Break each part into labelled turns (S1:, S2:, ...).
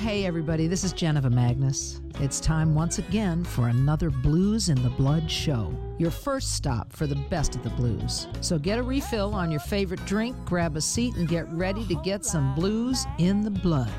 S1: Hey, everybody, this is Janiva Magness. It's time once again for another Blues in the Blood show, your first stop for the best of the blues. So get a refill on your favorite drink, grab a seat, and get ready to get some blues in the blood.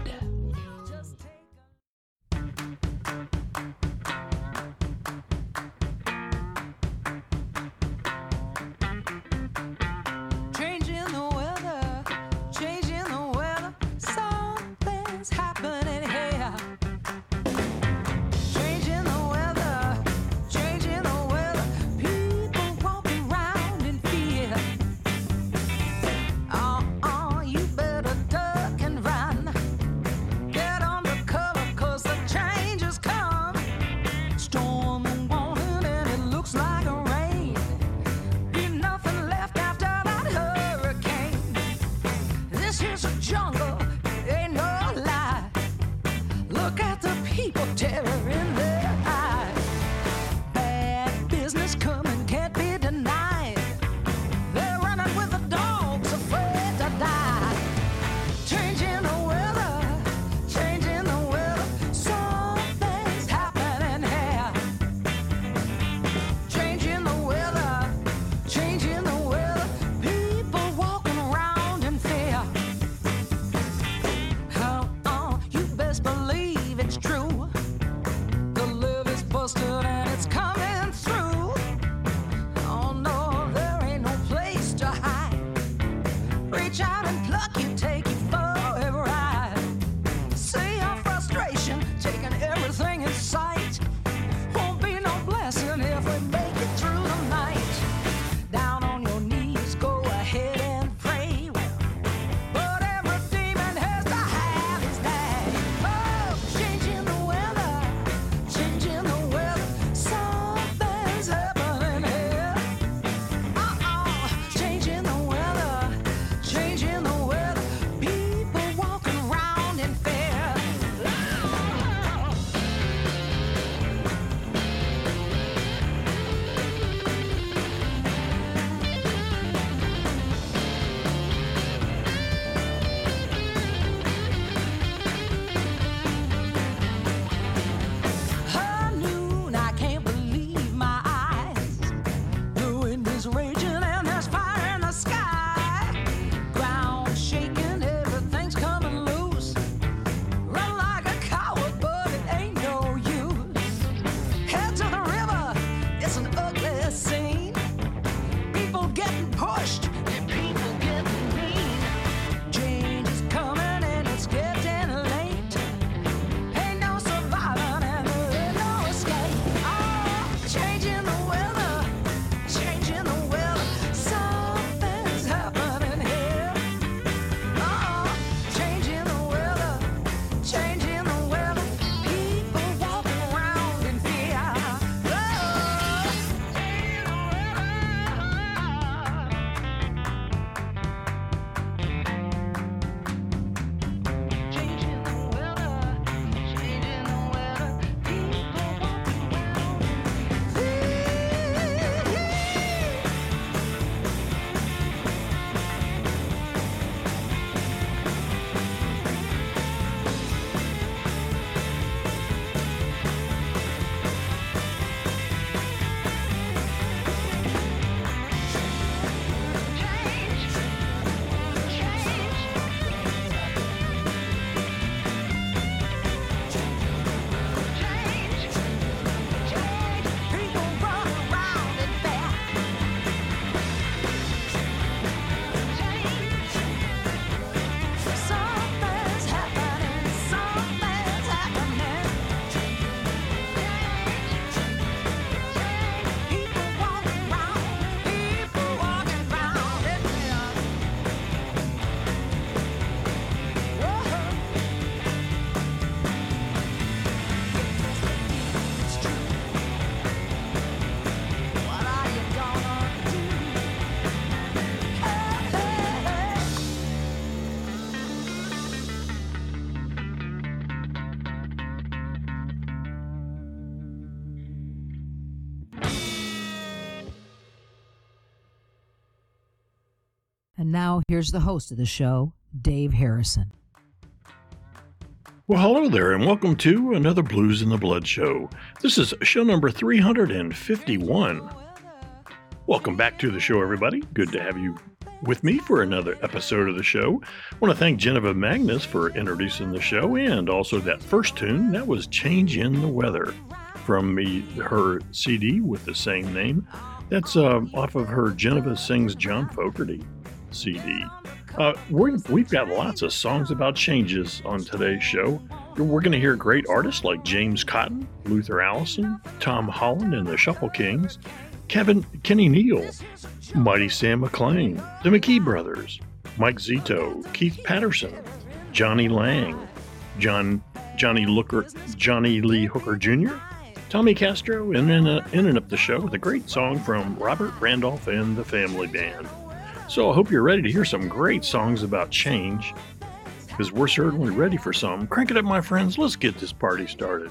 S1: now, here's the host of the show, Dave Harrison.
S2: Well, hello there, and welcome to another Blues in the Blood show. This is show number 351. Welcome back to the show, everybody. Good to have you with me for another episode of the show. I want to thank Janiva Magness for introducing the show and also that first tune that was Change in the Weather from me, her CD with the same name. That's uh, off of her Janiva Sings John Fogerty. CD. Uh, we have got lots of songs about changes on today's show. We're going to hear great artists like James Cotton, Luther Allison, Tom Holland and the Shuffle Kings, Kevin Kenny Neal, Mighty Sam McClain, the McKee Brothers, Mike Zito, Keith Paterson, Jonny Lang, John Johnny Looker, Johnny Lee Hooker Jr., Tommy Castro, and then uh, ending up the show with a great song from Robert Randolph and the Family Band. So I hope you're ready to hear some great songs about change, because we're certainly ready for some. Crank it up, my friends. Let's get this party started.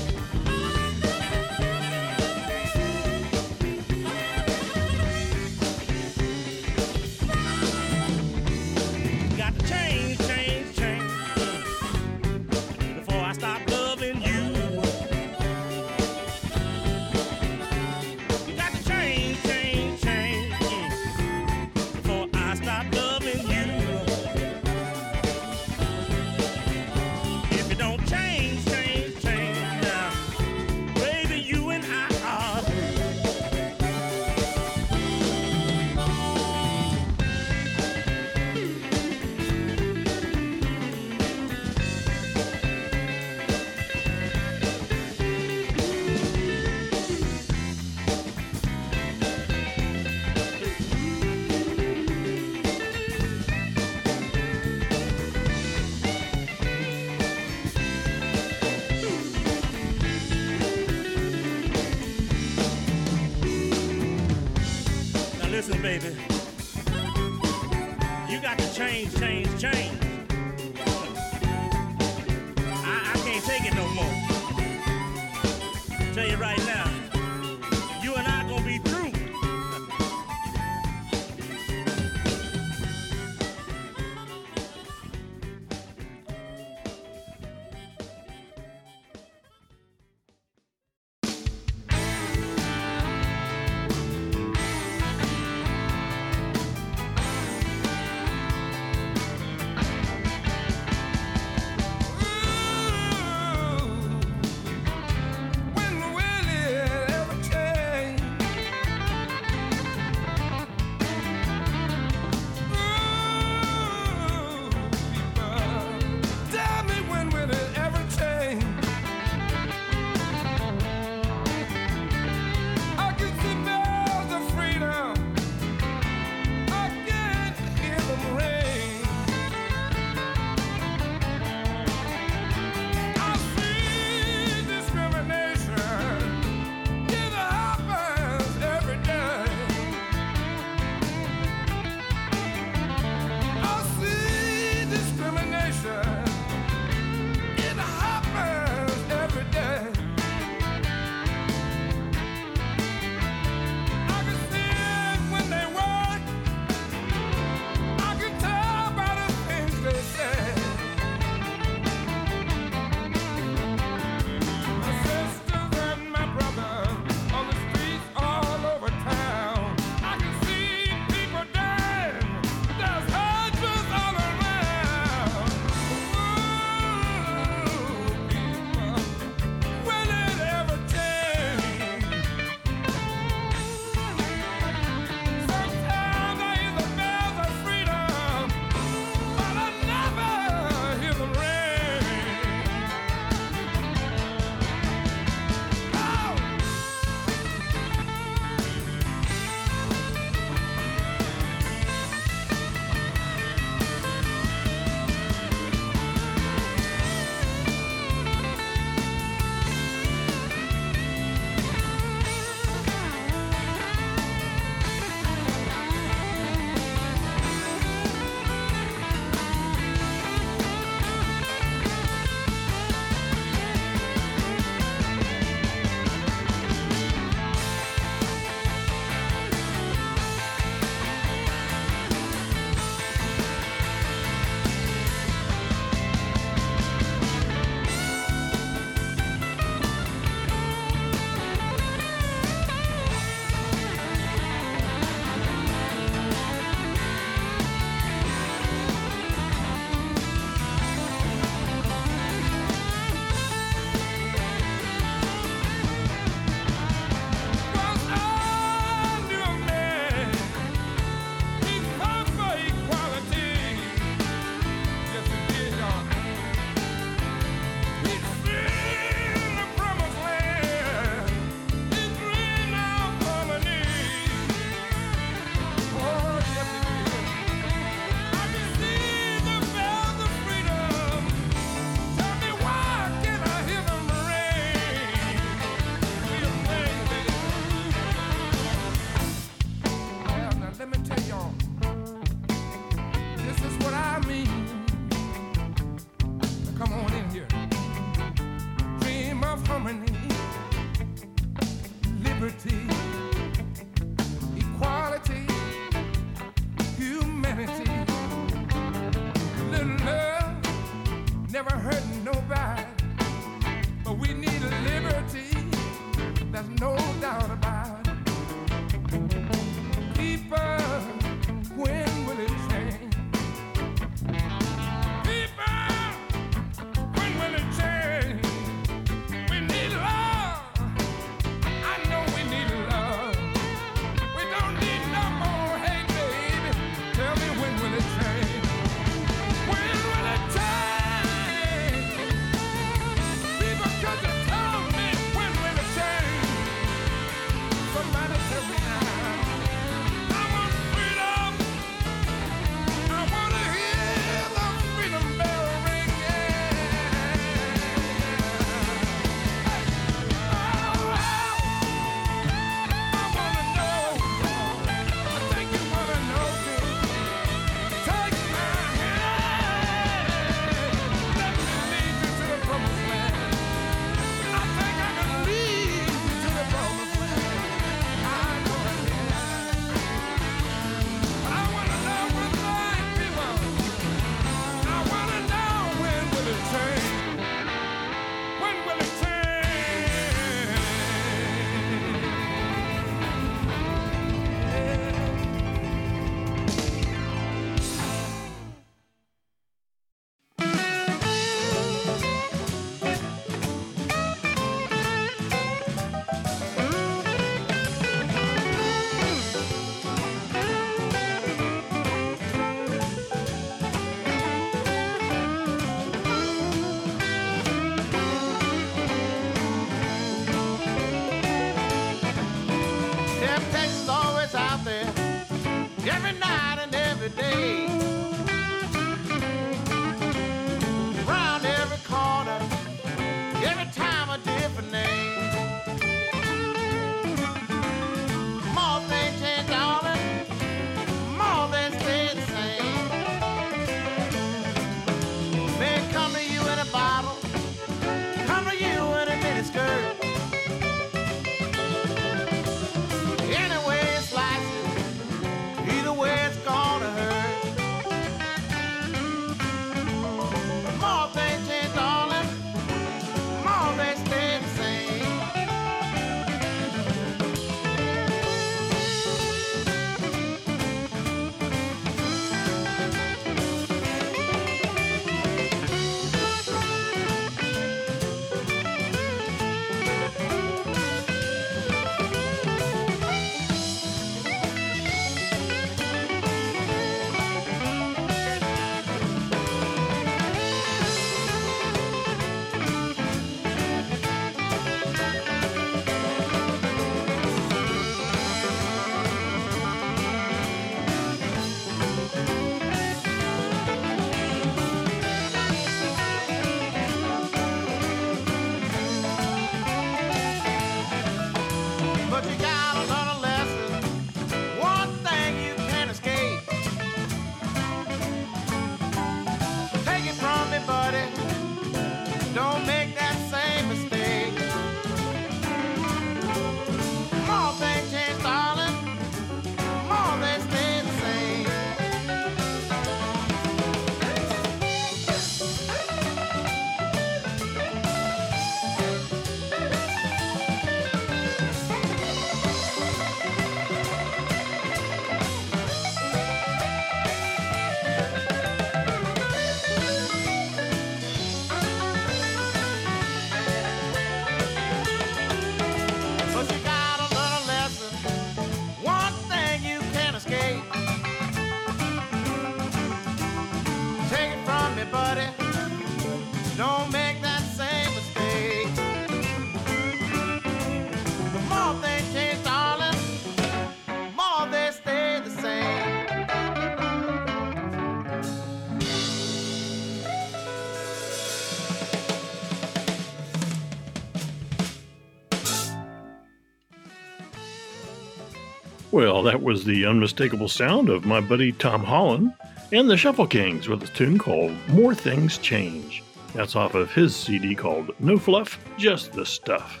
S3: That
S2: was the unmistakable sound of my buddy Tom Holland and the Shuffle Kings with a tune called More Things Change. That's off of his CD called No Fluff, Just the Stuff.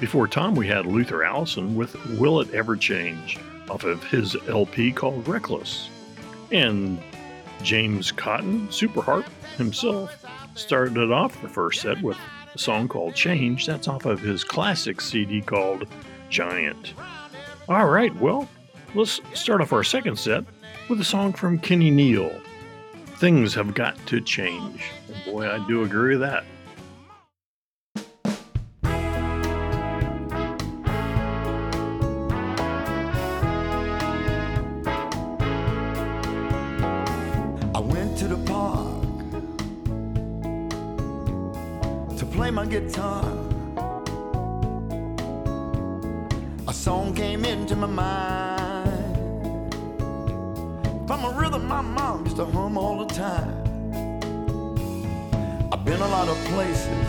S2: Before Tom, we had Luther Allison with Will It Ever Change off of his LP called Reckless. And James Cotton, Super Harp himself, started off the first set with a song called Change. That's off of his classic CD called Giant. All right, well, let's start off our second set with a song from Kenny Neal. Things have got to change. And boy, I do agree with that.
S4: I went to the park to play my guitar. A song came into my mind my mom used to hum all the time. I've been a lot of places,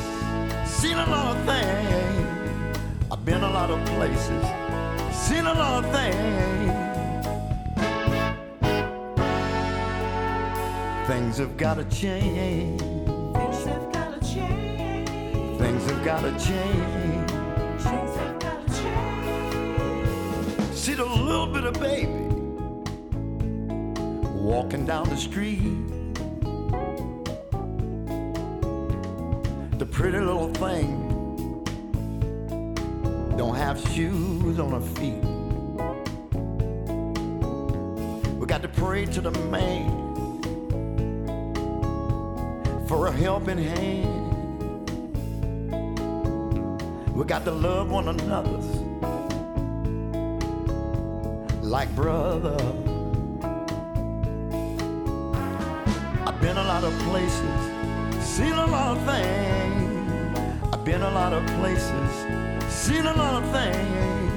S4: seen a lot of things. I've been a lot of places, seen a lot of things. Things have gotta change.
S5: Things have gotta change.
S4: Things have gotta change.
S5: Things have gotta change.
S4: See the little bit of baby walking down the street. The pretty little thing don't have shoes on her feet. We got to pray to the man for a helping hand. We got to love one another like brother. Lot of places, seen a lot of things. I've been a lot of places, seen a lot of things.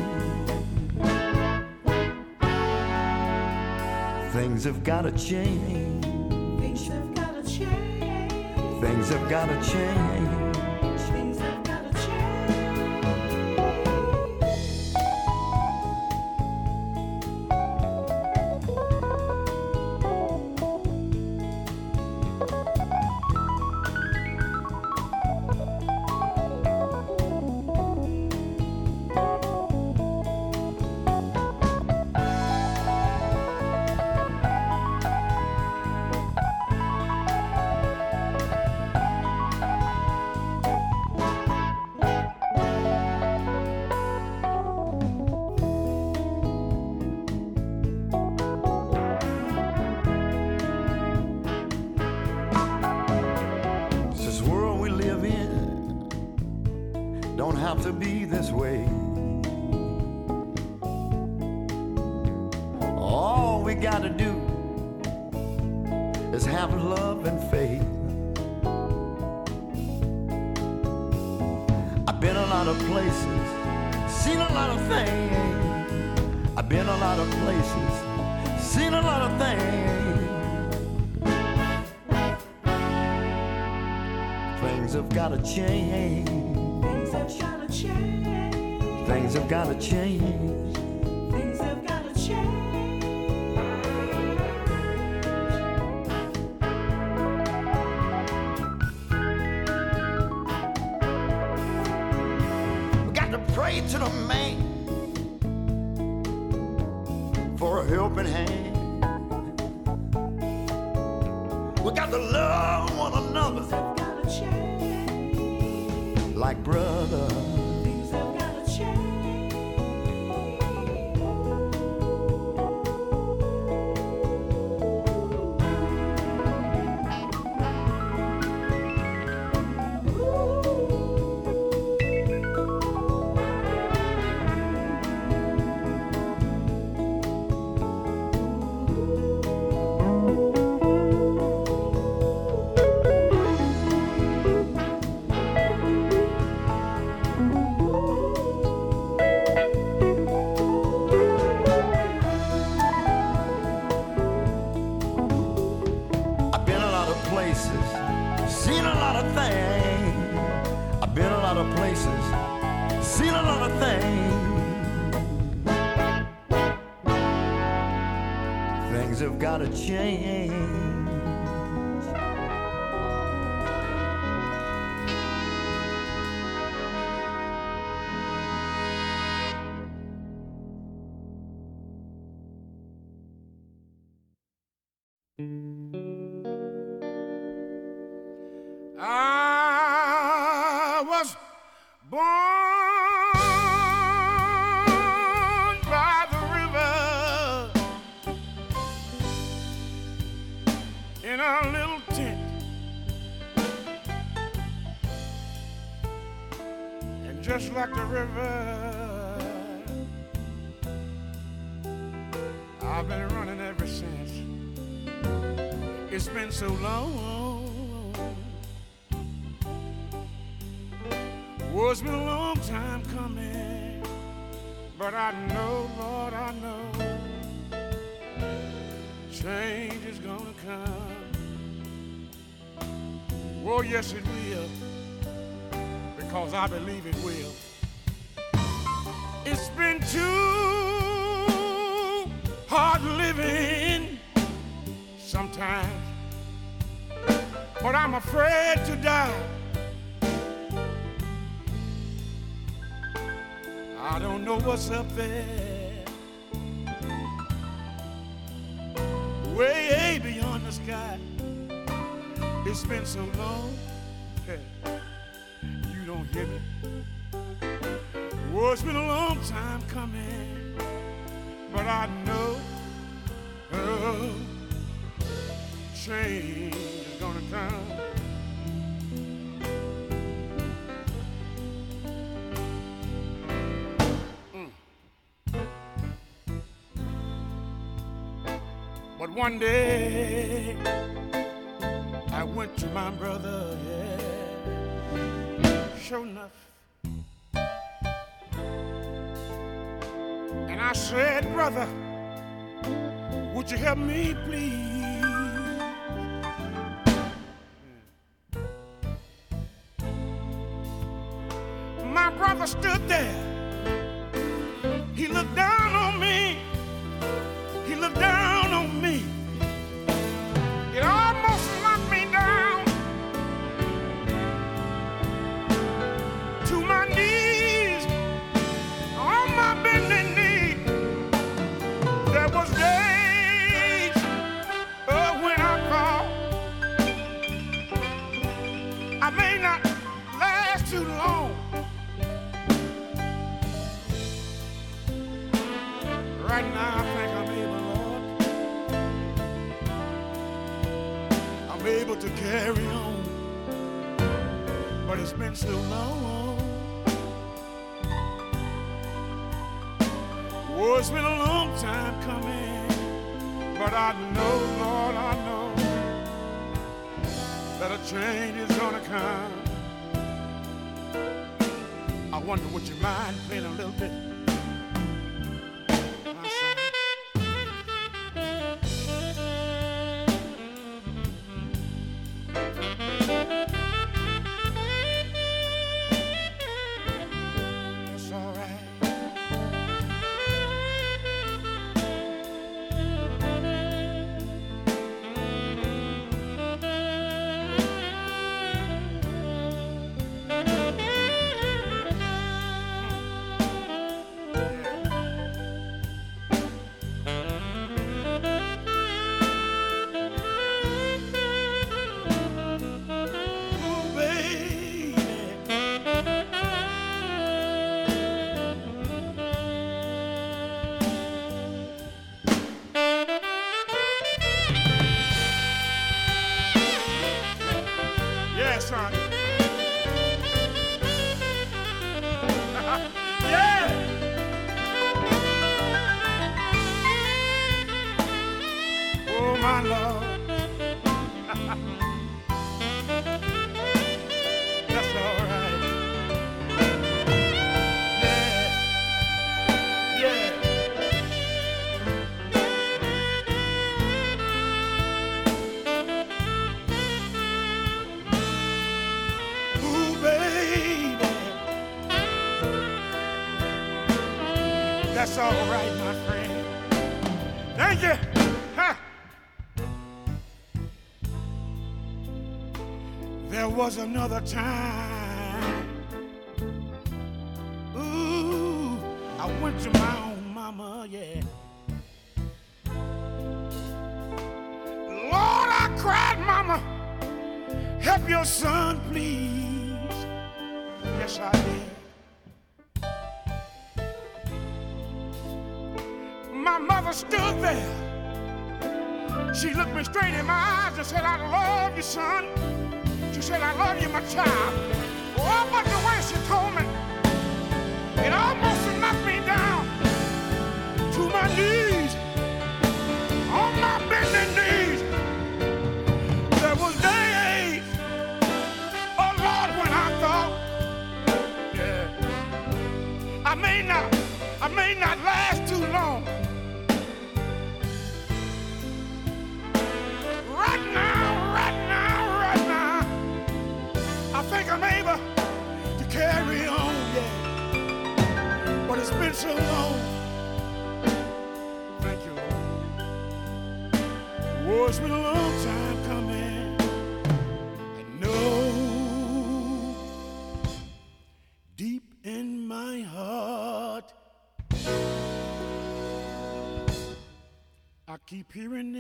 S4: Things have gotta change.
S5: Things have gotta change.
S4: Things have gotta change. Lot of places, seen a lot of things. I've been a lot of places, seen a lot of things. Things have gotta change.
S5: Things have gotta change.
S4: Things have gotta change.
S6: I was born by the river in a little tent. And just like the river, I've been. It's been so long. Oh, it's been a long time coming, but I know, Lord, I know, change is gonna come. Oh, yes, it will, because I believe it will. It's been too hard living sometimes, but I'm afraid to die. I don't know what's up there. Way beyond the sky. It's been so long. Hey, you don't hear me. Oh, it's been a long time coming. But I know change is gonna come. Mm. But one day I went to my brother, yeah, sure enough. And I said, brother, would you help me, please? Brother stood there. I wonder, would you mind another time.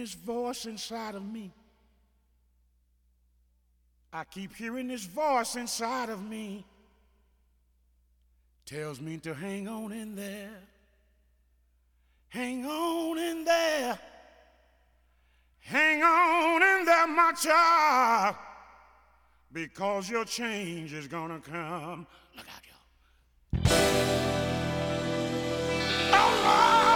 S6: This voice inside of me. I keep hearing this voice inside of me. Tells me to hang on in there. Hang on in there. Hang on in there, my child. Because your change is gonna come. Look out, y'all. Oh,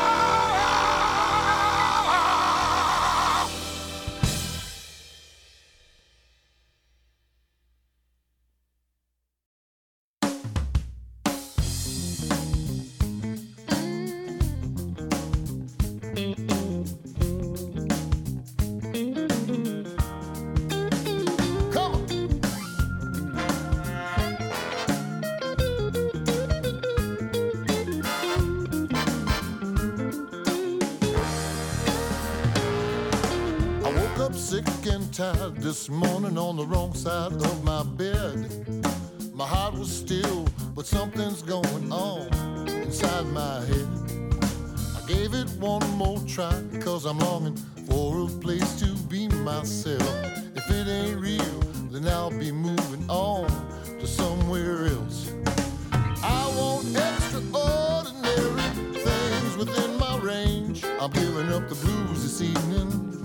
S7: this morning on the wrong side of my bed. My heart was still, but something's going on inside my head. I gave it one more try, cause I'm longing for a place to be myself. If it ain't real, then I'll be moving on to somewhere else. I want extraordinary things within my range. I'm giving up the blues this evening.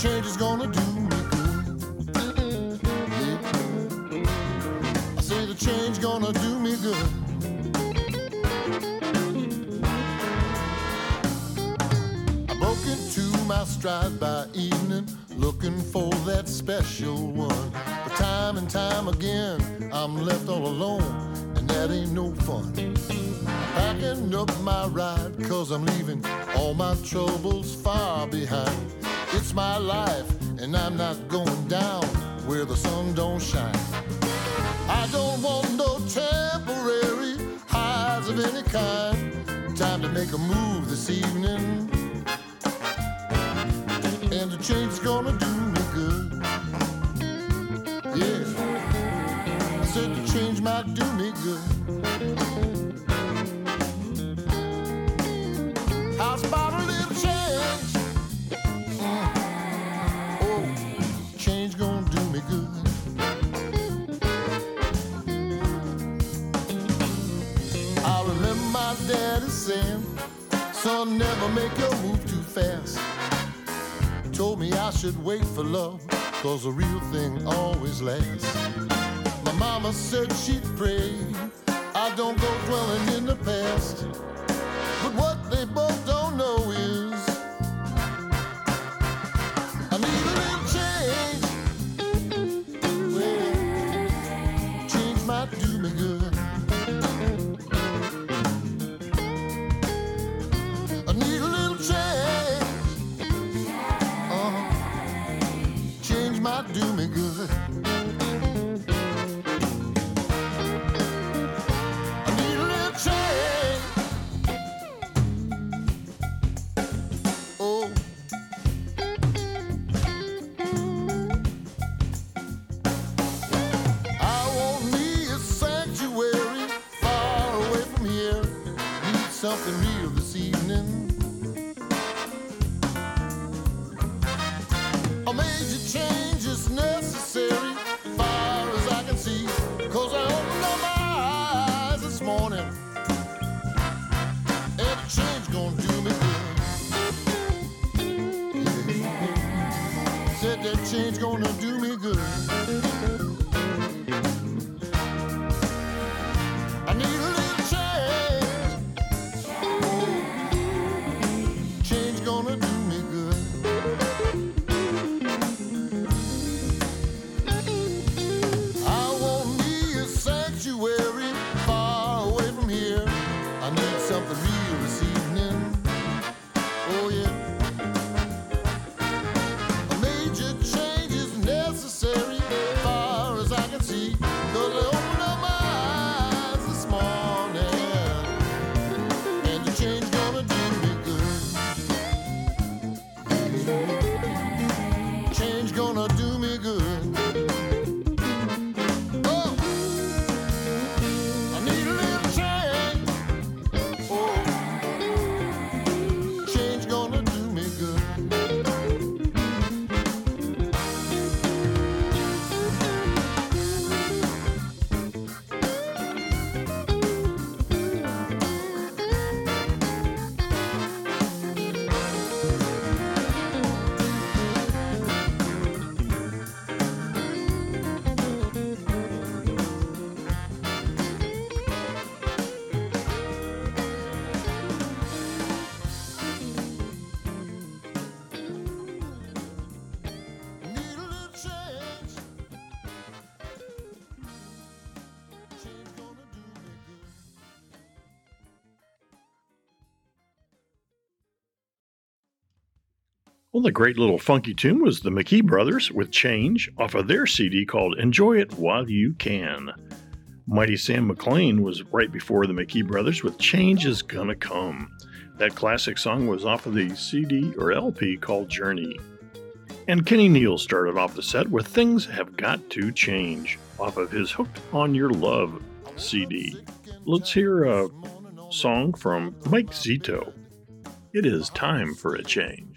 S7: Change is gonna do me good. Yeah. I say the change gonna do me good. I broke into my stride by evening, looking for that special one. But time and time again, I'm left all alone, and that ain't no fun. Packing up my ride, cause I'm leaving all my troubles far behind. It's my life, and I'm not going down where the sun don't shine. I don't want no temporary highs of any kind. Time to make a move this evening. And the change is gonna do me good. Yeah. I said the change might do me good. Son, never make your move too fast. Told me I should wait for love, cause the real thing always lasts. My mama said she'd pray, I don't go dwelling in the past. But what they both don't know is, Well, the
S2: great little funky tune was the McKee Brothers with Change off of their CD called Enjoy It While You Can. Mighty Sam McClain was right before the McKee Brothers with Change Is Gonna Come. That classic song was off of the CD or LP called Journey. And Kenny Neal started off the set with Things Have Got to Change off of his Hooked on Your Love CD. Let's hear a song from Mike Zito. It is time for a change.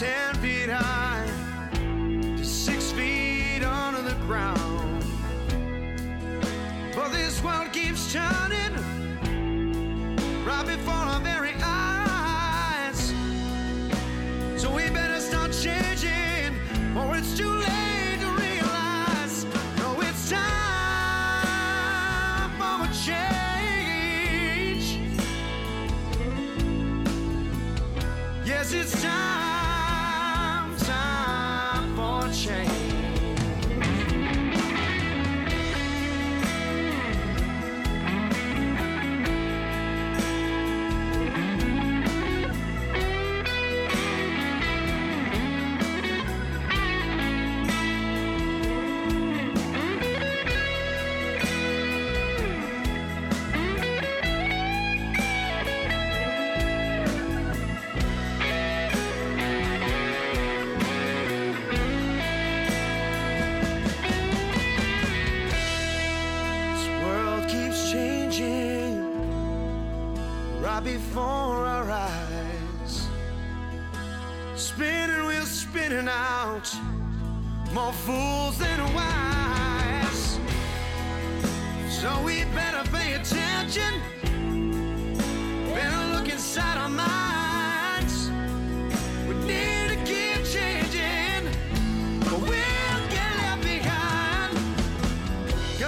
S8: Gone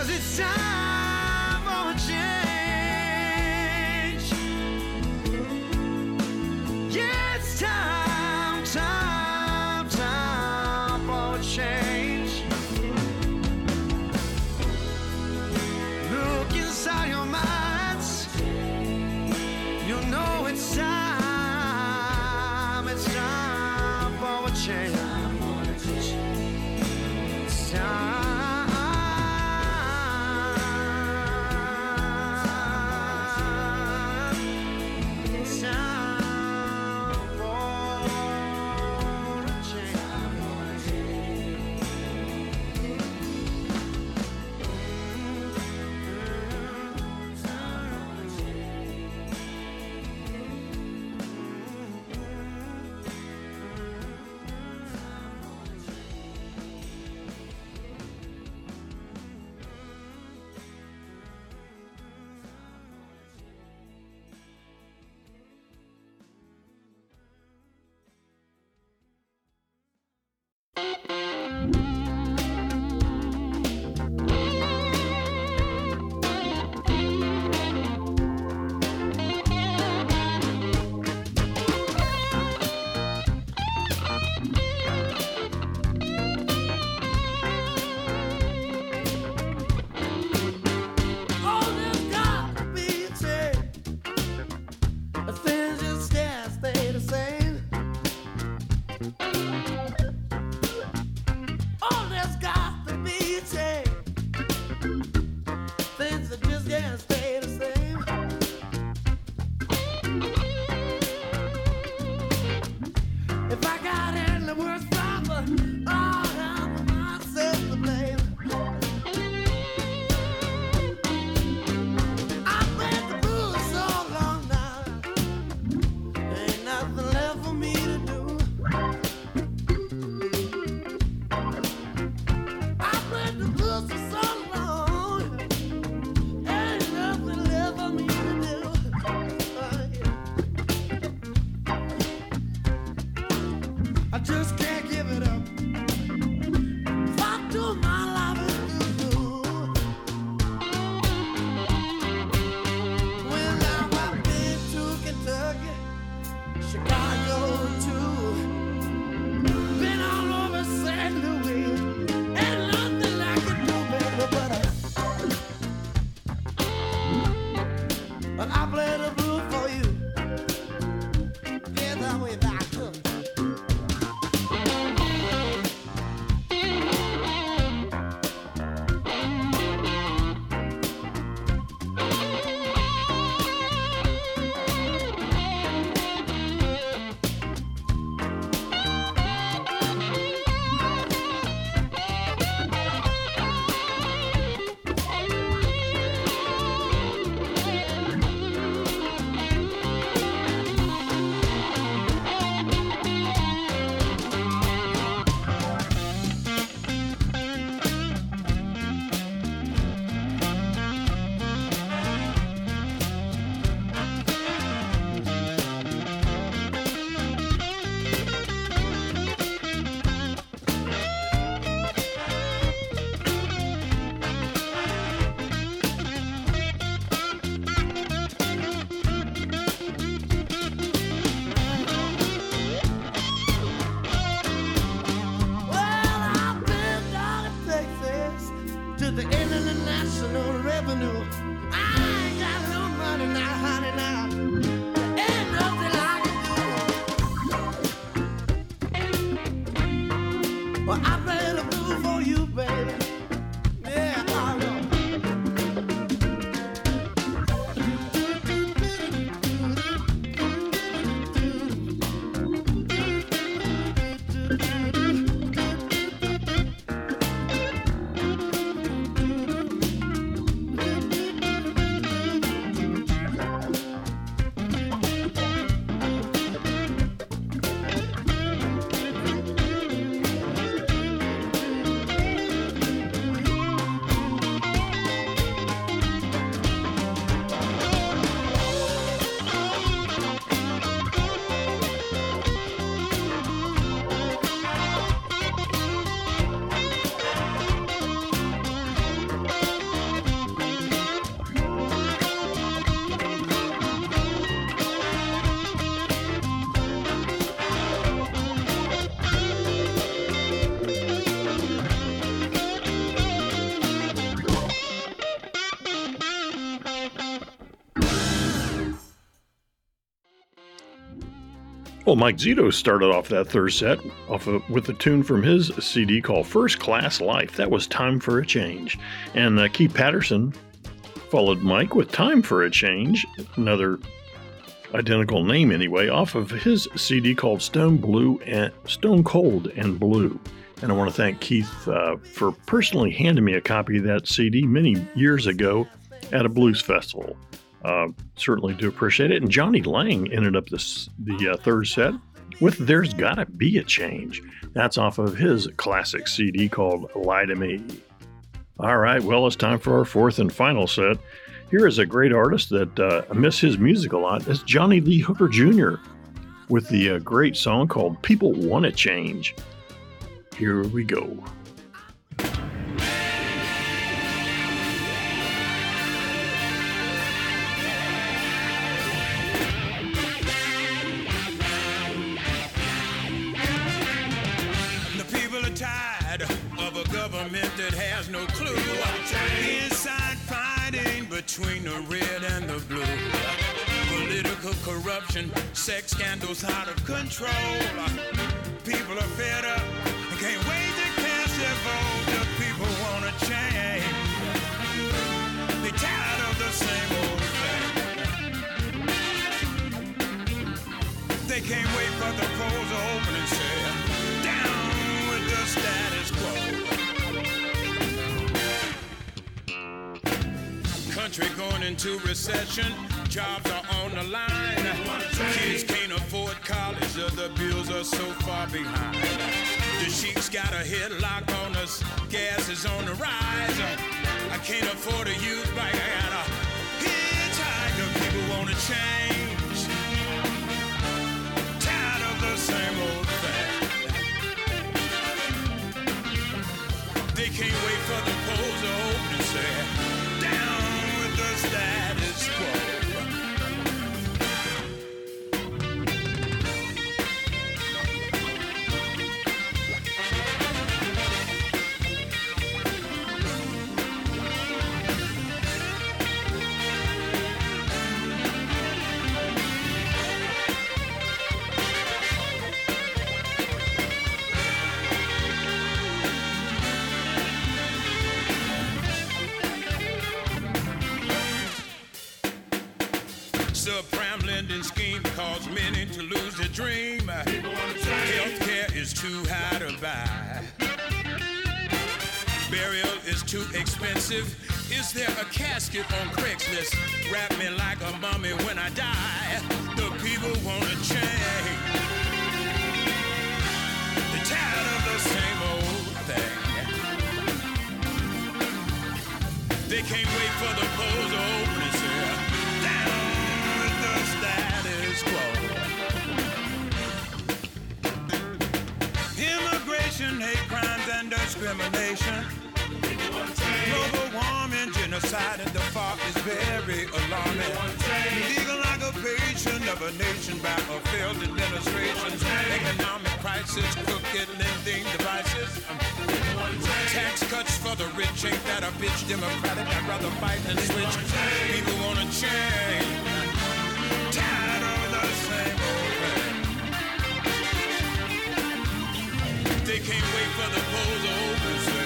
S8: Cause it's time
S9: Well,
S2: Mike Zito started off that third set off of, with a tune from his CD called First Class Life. That was Time for a Change. And uh, Keith Paterson followed Mike with Time for a Change, another identical name anyway, off of his CD called Stone Blue and Stone Cold and Blue. And I want to thank Keith uh, for personally handing me a copy of that CD many years ago at a blues festival. Uh, certainly do appreciate it. And Jonny Lang ended up this the uh, third set with "There's Gotta Be a Change." That's off of his classic CD called "Lie to Me." All right, well, it's time for our fourth and final set. Here is a great artist that uh, I miss his music a lot. It's Johnny Lee Hooker Jr. with the uh, great song called "People Want to Change." Here we go.
S10: Corruption, sex scandals out of control. People are fed up and can't wait to cast their vote. The people want to change. They're tired of the same old thing. They can't wait for the polls to open and say, down with the status quo. Country going into recession, jobs are on the line. Kids can't afford college, other bills are so far behind. The sheik's got a headlock on us, gas is on the rise. I can't afford a used bike, I got a hitchhiker. People wanna change tired of the same old thing. They can't wait for the polls expensive. Is there a casket on Craigslist? Wrap me like a mummy when I die. The people wanna change. They're tired of the same old thing. They can't wait for the polls to open and say, down with the status quo. Immigration, hate crimes, and discrimination. Global warming, genocide, and the far is very alarming. Legal occupation of a nation by a failed administration. Economic crisis, crooked lending devices. Tax cuts for the rich
S11: shake that a bitch democratic. I'd rather fight than switch. People wanna change. Tired of the same old thing. They can't wait for the polls to open,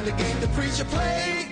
S11: The
S3: kind game the preacher played.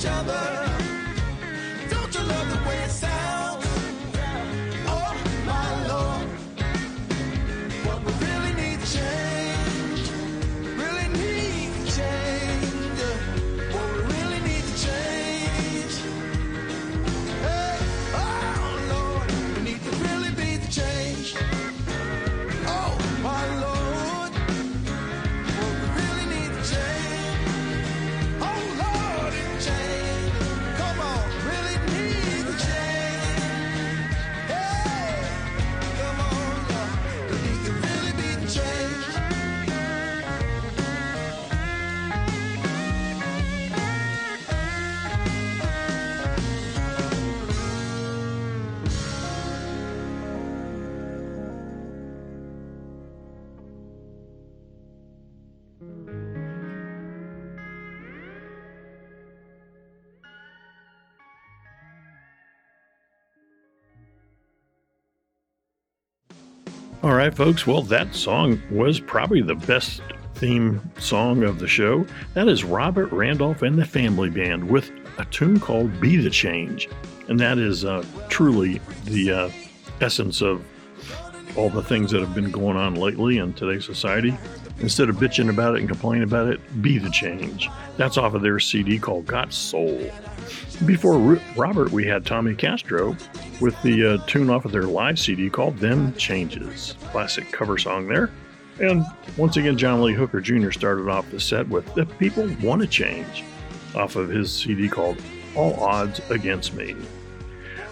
S3: each other.
S2: All right, folks. Well, that song was probably the best theme song of the show. That is Robert Randolph and the Family Band with a tune called Be the Change. And that is uh, truly the uh, essence of all the things that have been going on lately in today's society. Instead of bitching about it and complaining about it, be the change. That's off of their CD called Got Soul. Before Robert, we had Tommy Castro with the uh, tune off of their live CD called Them Changes. Classic cover song there. And once again, John Lee Hooker Jr. started off the set with The People Want to Change off of his CD called All Odds Against Me.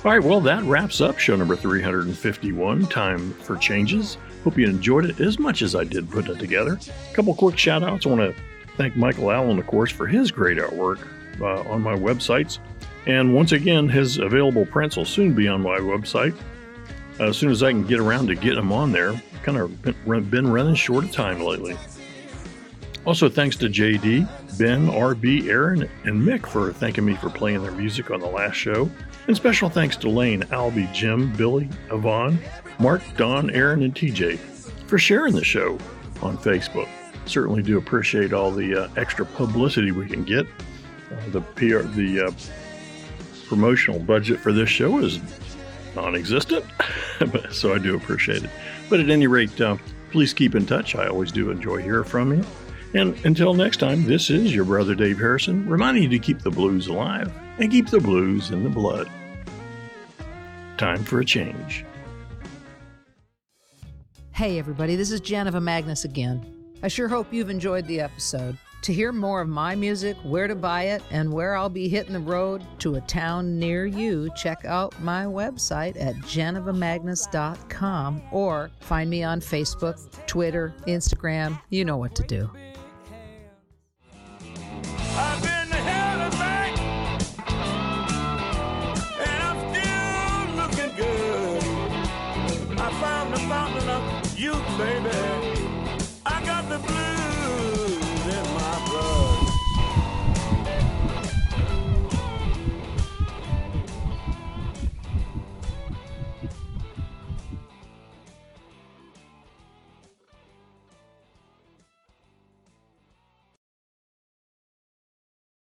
S2: All right, well, that wraps up show number 351, Time for Changes. Hope you enjoyed it as much as I did putting it together. A couple quick shout outs. I want to thank Michael Allen, of course, for his great artwork uh, on my websites. And once again, his available prints will soon be on my website. As soon as I can get around to getting them on there, kind of been, been running short of time lately. Also, thanks to JD, Ben, RB, Aaron, and Mick for thanking me for playing their music on the last show. And special thanks to Lane, Albie, Jim, Billy, Yvonne, Mark, Don, Aaron, and TJ for sharing the show on Facebook. Certainly do appreciate all the uh, extra publicity we can get. Uh, the PR, the uh, promotional budget for this show is non-existent, so I do appreciate it. But at any rate, uh, please keep in touch. I always do enjoy hearing from you. And until next time, this is your brother Dave Harrison, reminding you to keep the blues alive and keep the blues in the blood. Time for a change.
S12: Hey, everybody, this is Janiva Magness again. I sure hope you've enjoyed the episode. To hear more of my music, where to buy it, and where I'll be hitting the road to a town near you, check out my website at janivamagness.com or find me on Facebook, Twitter, Instagram. You know what to do.